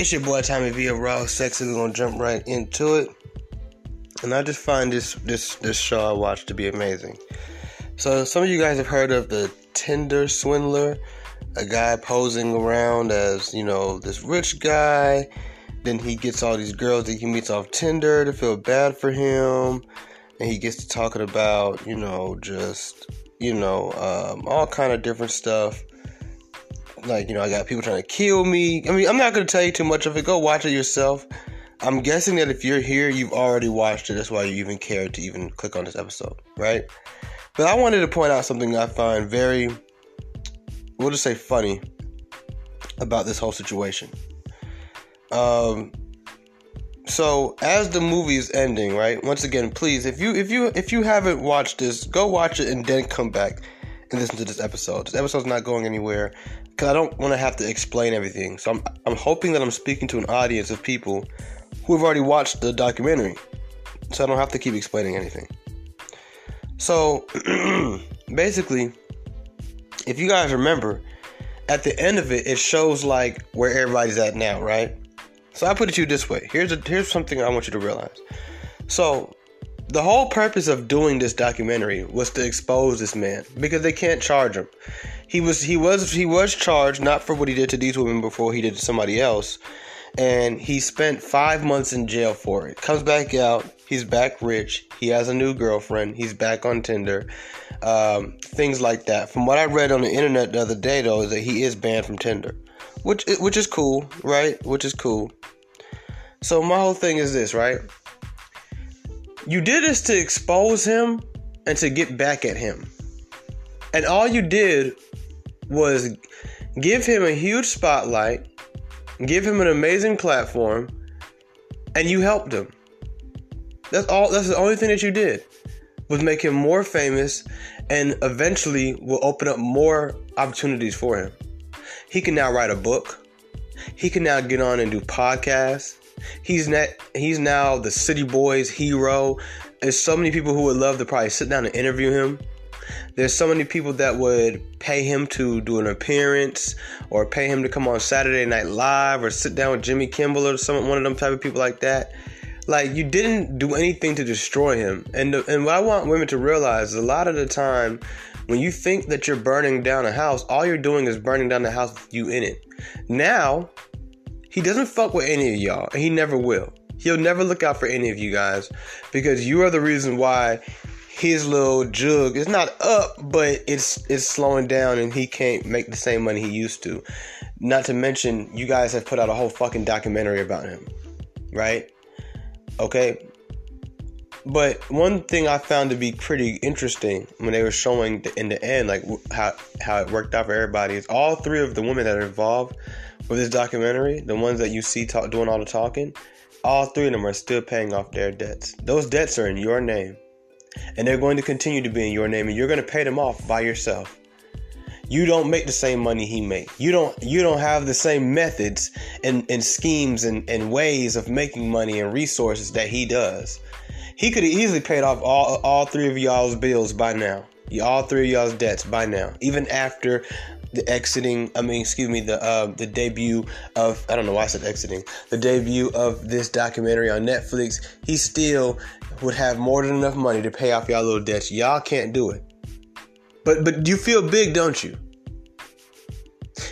It's your boy Tommy V, raw sexy. We're gonna jump right into it. And I just find this this this show I watched to be amazing. So some of you guys have heard of the Tinder swindler, a guy posing around as, you know, this rich guy. Then he gets all these girls that he meets off Tinder to feel bad for him. And he gets to talking about, you know, just, you know, um, all kind of different stuff like you know i got people trying to kill me. I mean i'm not going to tell you too much of it. Go watch it yourself. I'm guessing that if you're here you've already watched it. That's why you even cared to even click on this episode right? But i wanted to point out something i find very we'll just say funny about this whole situation. Um so as the movie is ending right? Once again please if you if you if you haven't watched this go watch it and then come back and listen to this episode this episode's not going anywhere because I don't want to have to explain everything. So I'm, I'm hoping that I'm speaking to an audience of people who have already watched the documentary. So I don't have to keep explaining anything. So basically, if you guys remember, at the end of it, it shows like where everybody's at now, right? So I put it to you this way. Here's a, here's something I want you to realize. So the whole purpose of doing this documentary was to expose this man because they can't charge him. He was he was he was charged not for what he did to these women before he did to somebody else, and he spent five months in jail for it. Comes back out, he's back rich. He has a new girlfriend. He's back on Tinder, um, things like that. From what I read on the internet the other day, though, is that he is banned from Tinder, which which is cool, right? Which is cool. So my whole thing is this, right? You did this to expose him and to get back at him. And all you did was give him a huge spotlight, give him an amazing platform, and you helped him. That's all that's the only thing that you did was make him more famous and eventually will open up more opportunities for him. He can now write a book. He can now get on and do podcasts. He's net. He's now the City Boys hero. There's so many people who would love to probably sit down and interview him. There's so many people that would pay him to do an appearance or pay him to come on Saturday Night Live or sit down with Jimmy Kimmel or some one of them type of people like that. Like you didn't do anything to destroy him. And and what I want women to realize is a lot of the time when you think that you're burning down a house, all you're doing is burning down the house with you in it. Now he doesn't fuck with any of y'all, and he never will. He'll never look out for any of you guys because you are the reason why his little jug is not up, but it's it's slowing down, and he can't make the same money he used to. Not to mention, you guys have put out a whole fucking documentary about him, right? Okay. But one thing I found to be pretty interesting when they were showing in the end, like how how it worked out for everybody, is all three of the women that are involved with this documentary, the ones that you see talk, doing all the talking, all three of them are still paying off their debts. Those debts are in your name, and they're going to continue to be in your name, and you're going to pay them off by yourself. You don't make the same money he makes. You don't you don't have the same methods and, and schemes and, and ways of making money and resources that he does. He could have easily paid off all all three of y'all's bills by now. All three of y'all's debts by now. Even after the exiting i mean excuse me the uh, the debut of i don't know why i said exiting the debut of this documentary on netflix he still would have more than enough money to pay off y'all little debts y'all can't do it but but you feel big don't you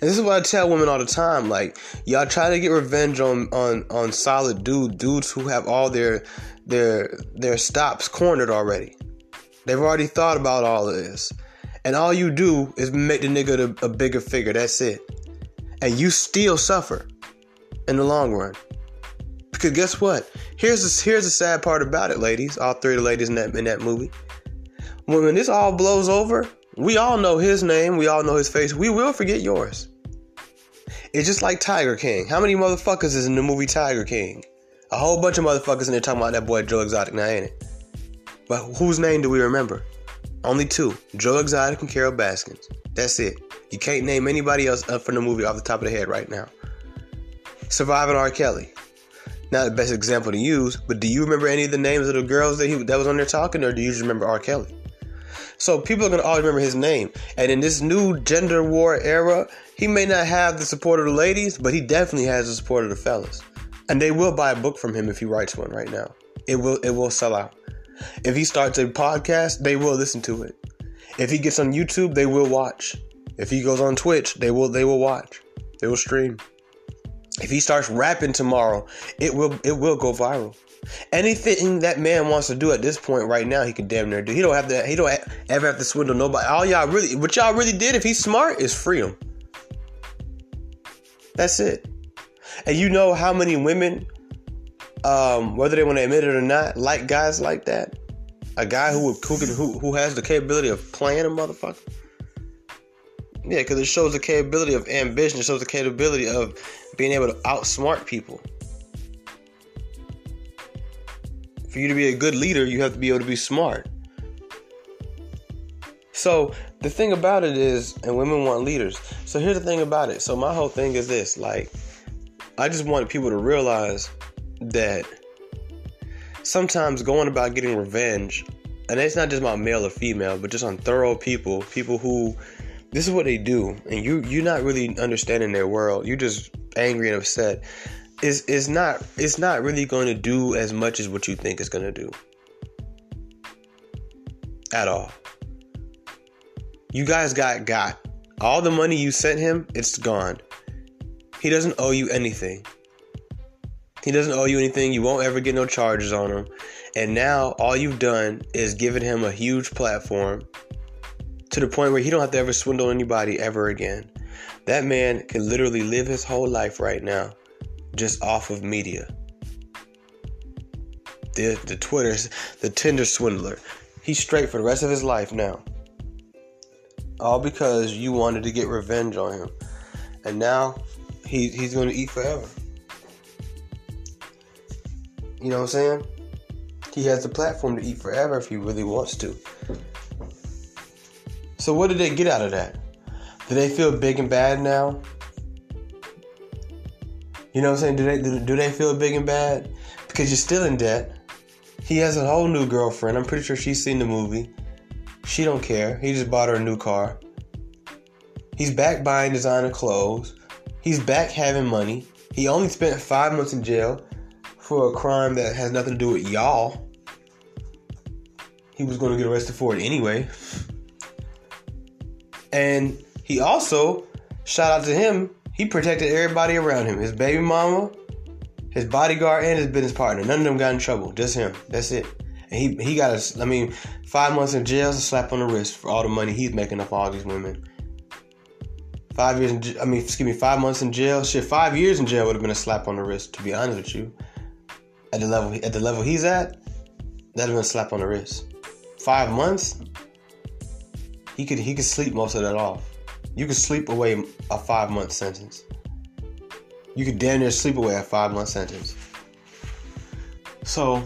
and this is what I tell women all the time. Like, y'all try to get revenge on on on solid dude dudes who have all their their their stops cornered already. They've already thought about all of this. And all you do is make the nigga a, a bigger figure. That's it. And you still suffer in the long run. Because guess what? Here's the, here's the sad part about it, ladies. All three of the ladies in that in that movie. When, when this all blows over, we all know his name. We all know his face. We will forget yours. It's just like Tiger King. How many motherfuckers is in the movie Tiger King? A whole bunch of motherfuckers in there talking about that boy Joe Exotic now, ain't it? But whose name do we remember? Only two Joe Exotic and Carole Baskins. That's it. You can't name anybody else up from the movie off the top of the head right now. Surviving R. Kelly. Not the best example to use, but do you remember any of the names of the girls that he that was on there talking, or do you just remember R. Kelly? So people are gonna always remember his name. And in this new gender war era, he may not have the support of the ladies, but he definitely has the support of the fellas. And they will buy a book from him if he writes one right now. It will it will sell out. If he starts a podcast, they will listen to it. If he gets on YouTube, they will watch. If he goes on Twitch, they will they will watch. They will stream. If he starts rapping tomorrow, it will it will go viral. Anything that man wants to do at this point right now, he can damn near do. He don't have to. He don't ever have to swindle nobody. All y'all really, what y'all really did, if he's smart, is free him. That's it. And you know how many women, um, whether they want to admit it or not, like guys like that. A guy who who who, has the capability of playing a motherfucker. Yeah, because it shows the capability of ambition. It shows the capability of being able to outsmart people. For you to be a good leader, you have to be able to be smart. So the thing about it is, and women want leaders. So here's the thing about it. So my whole thing is this: like, I just wanted people to realize that sometimes going about getting revenge, and it's not just about male or female, but just on thorough people, people who this is what they do, and you you're not really understanding their world. You're just angry and upset. Is is not it's not really going to do as much as what you think it's going to do. At all. You guys got got all the money you sent him. It's gone. He doesn't owe you anything. He doesn't owe you anything. You won't ever get no charges on him. And now all you've done is given him a huge platform to the point where he don't have to ever swindle anybody ever again. That man can literally live his whole life right now just off of media. The the Twitter's the Tinder swindler. He's straight for the rest of his life now. All because you wanted to get revenge on him. And now he, he's going to eat forever. You know what I'm saying? He has the platform to eat forever if he really wants to. So what did they get out of that? Do they feel big and bad now? You know what I'm saying? Do they do they feel big and bad? Because you're still in debt. He has a whole new girlfriend. I'm pretty sure she's seen the movie. She don't care. He just bought her a new car. He's back buying designer clothes. He's back having money. He only spent five months in jail for a crime that has nothing to do with y'all. He was going to get arrested for it anyway. And he also, shout out to him, he protected everybody around him his baby mama, his bodyguard, and his business partner. None of them got in trouble, just him. That's it. And he, he got a, I mean, five months in jail is a slap on the wrist for all the money he's making off all these women. Five years, in, I mean, excuse me, five months in jail. Shit, five years in jail would have been a slap on the wrist. To be honest with you, at the level at the level he's at, that'd been a slap on the wrist. Five months, he could he could sleep most of that off. You could sleep away a five month sentence. You could damn near sleep away a five month sentence. So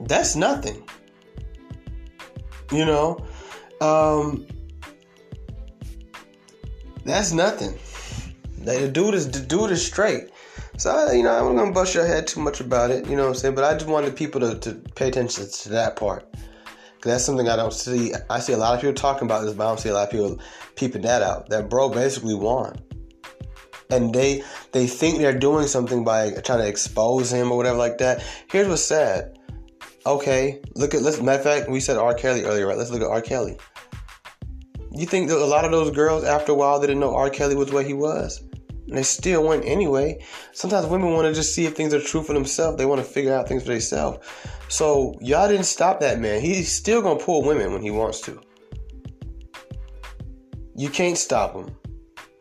that's nothing. You know, um, that's nothing. The dude is the dude is straight. So you know, I'm not gonna bust your head too much about it. You know what I'm saying? But I just wanted people to, to pay attention to that part. Cause that's something I don't see. I see a lot of people talking about this, but I don't see a lot of people peeping that out. That bro basically won, and they they think they're doing something by trying to expose him or whatever like that. Here's what's sad. Okay, look at let's matter of fact, we said R. Kelly earlier, right? Let's look at R. Kelly. You think that a lot of those girls, after a while, they didn't know R. Kelly was what he was? They still went anyway. Sometimes women want to just see if things are true for themselves. They want to figure out things for themselves. So y'all didn't stop that man. He's still gonna pull women when he wants to. You can't stop him.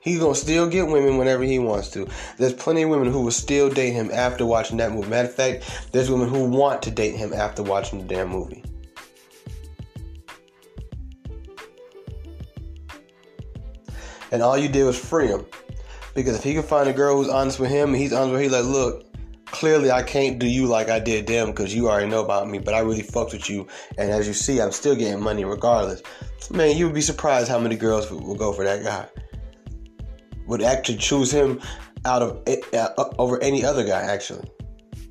He's gonna still get women whenever he wants to. There's plenty of women who will still date him after watching that movie. Matter of fact, there's women who want to date him after watching the damn movie. And all you did was free him. Because if he can find a girl who's honest with him and he's honest with her, he's like, look, clearly I can't do you like I did them because you already know about me, but I really fucked with you. And as you see, I'm still getting money regardless. Man, you would be surprised how many girls will go for that guy. Would actually choose him out of uh, over any other guy, actually.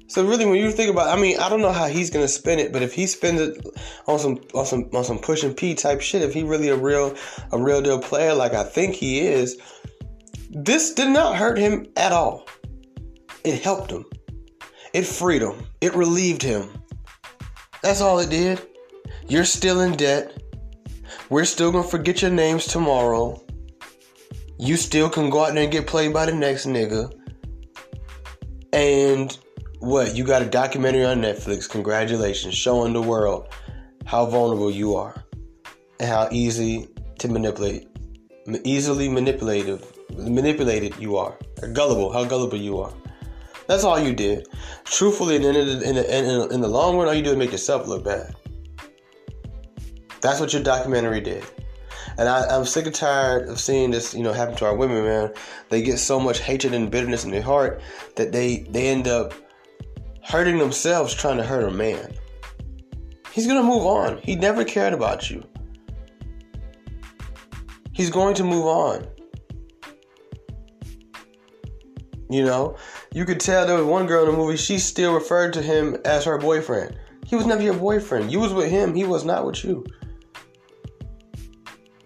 So really, when you think about, I mean, I don't know how he's gonna spend it, but if he spends it on some on some on some push and P type shit, if he really a real a real deal player like I think he is, this did not hurt him at all. It helped him. It freed him. It relieved him. That's all it did. You're still in debt. We're still gonna forget your names tomorrow. You still can go out there and get played by the next nigga. And what? You got a documentary on Netflix. Congratulations, showing the world how vulnerable you are and how easy to manipulate, easily manipulative, manipulated you are, gullible, how gullible you are. That's all you did. Truthfully, in the, in the, in the, in the long run, all you do is make yourself look bad. That's what your documentary did. And I, am sick and tired of seeing this, you know, happen to our women, man. They get so much hatred and bitterness in their heart that they they end up hurting themselves trying to hurt a man. He's gonna move on. He never cared about you. He's going to move on. You know, you could tell there was one girl in the movie, she still referred to him as her boyfriend. He was never your boyfriend. You was with him, he was not with you.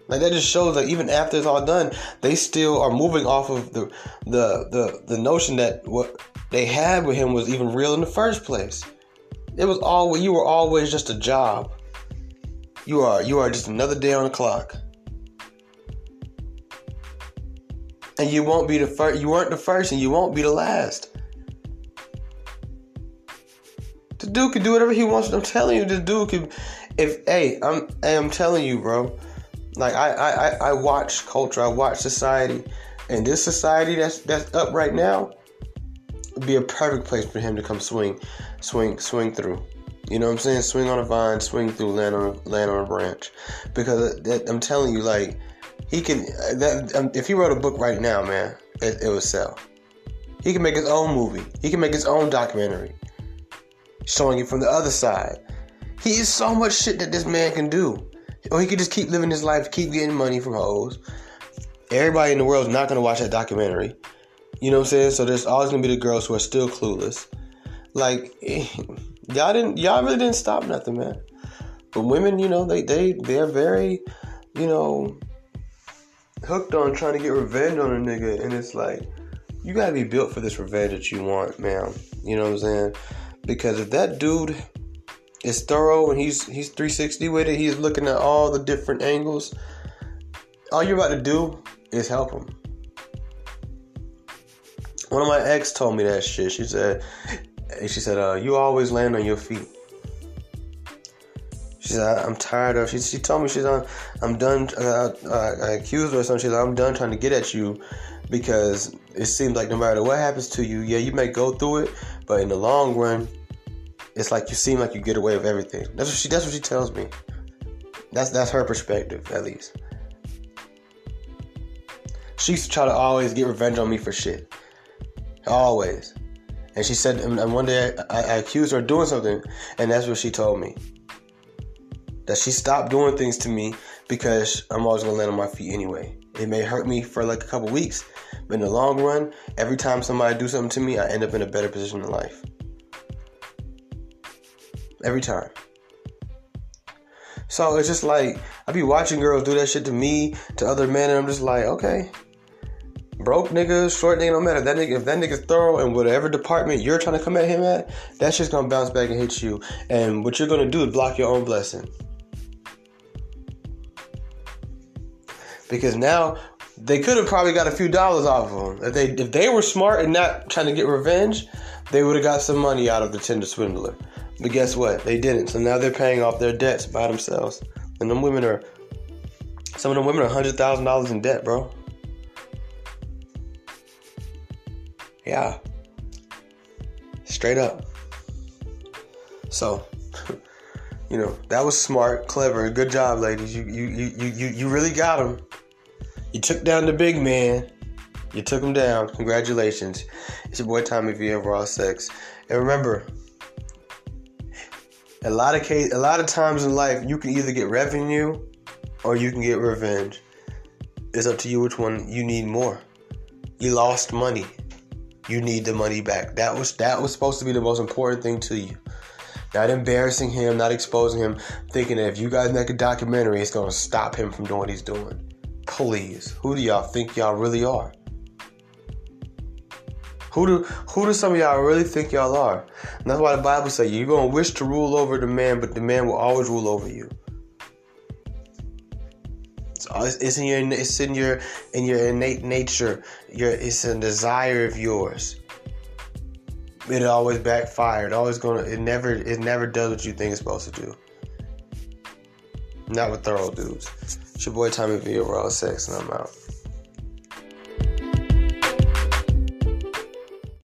Like that just shows that even after it's all done, they still are moving off of the the the, the notion that what they had with him was even real in the first place. It was all you were always just a job. You are you are just another day on the clock. And you won't be the first you weren't the first and you won't be the last. The dude can do whatever he wants. I'm telling you, the dude can if hey, I'm I'm telling you, bro like I, I, I watch culture, I watch society, and this society that's that's up right now would be a perfect place for him to come swing, swing, swing through. You know what I'm saying? Swing on a vine, swing through, land on land on a branch. Because uh, that, I'm telling you, like he can. That um, if he wrote a book right now, man, it, it would sell. He can make his own movie. He can make his own documentary, showing it from the other side. He is so much shit that this man can do. Or he could just keep living his life, keep getting money from hoes. Everybody in the world is not gonna watch that documentary. You know what I'm saying? So there's always gonna be the girls who are still clueless. Like y'all didn't y'all really didn't stop nothing, man. But women, you know, they they they're very, you know, hooked on trying to get revenge on a nigga, and it's like you gotta be built for this revenge that you want, man. You know what I'm saying? Because if that dude is thorough and he's he's 360 with it. He's looking at all the different angles. All you're about to do is help him. One of my ex told me that shit. She said, she said, uh, you always land on your feet. She like, I'm tired of. She, she told me she's on. I'm done. Uh, uh, I accused her or something. She's like, I'm done trying to get at you because it seems like no matter what happens to you, yeah, you may go through it, but in the long run, it's like you seem like you get away with everything. That's what she. That's what she tells me. That's that's her perspective, at least. She used to try to always get revenge on me for shit, always. And she said, and one day I, I accused her of doing something, and that's what she told me. That she stopped doing things to me because I'm always gonna land on my feet anyway. It may hurt me for like a couple weeks, but in the long run, every time somebody do something to me, I end up in a better position in life. Every time. So it's just like I be watching girls do that shit to me, to other men, and I'm just like, okay. Broke nigga, short nigga, no matter. That nigga, if that nigga's thorough in whatever department you're trying to come at him at, that shit's gonna bounce back and hit you. And what you're gonna do is block your own blessing. Because now they could have probably got a few dollars off of him. If they if they were smart and not trying to get revenge, they would have got some money out of the Tinder swindler. But guess what? They didn't. So now they're paying off their debts by themselves. And them women are, some of them women are $100,000 in debt, bro. Yeah. Straight up. So, you know, that was smart, clever, good job, ladies. You you you you you really got him. You took down the big man. You took him down. Congratulations. It's your boy Tommy V of Raw Sex. And remember, a lot of case, a lot of times in life, you can either get revenue or you can get revenge. It's up to you which one you need more. You lost money. You need the money back. That was that was supposed to be the most important thing to you. Not embarrassing him, not exposing him, thinking that if you guys make a documentary, it's gonna stop him from doing what he's doing. Please, who do y'all think y'all really are? Who do who do some of y'all really think y'all are? And that's why the Bible says you're gonna wish to rule over the man, but the man will always rule over you. It's, it's in your it's in your in your innate nature. Your it's a desire of yours. It always backfired. Always gonna. It never. It never does what you think it's supposed to do. Not with thorough dudes. It's your boy Tommy V. Raw Sex, and I'm out.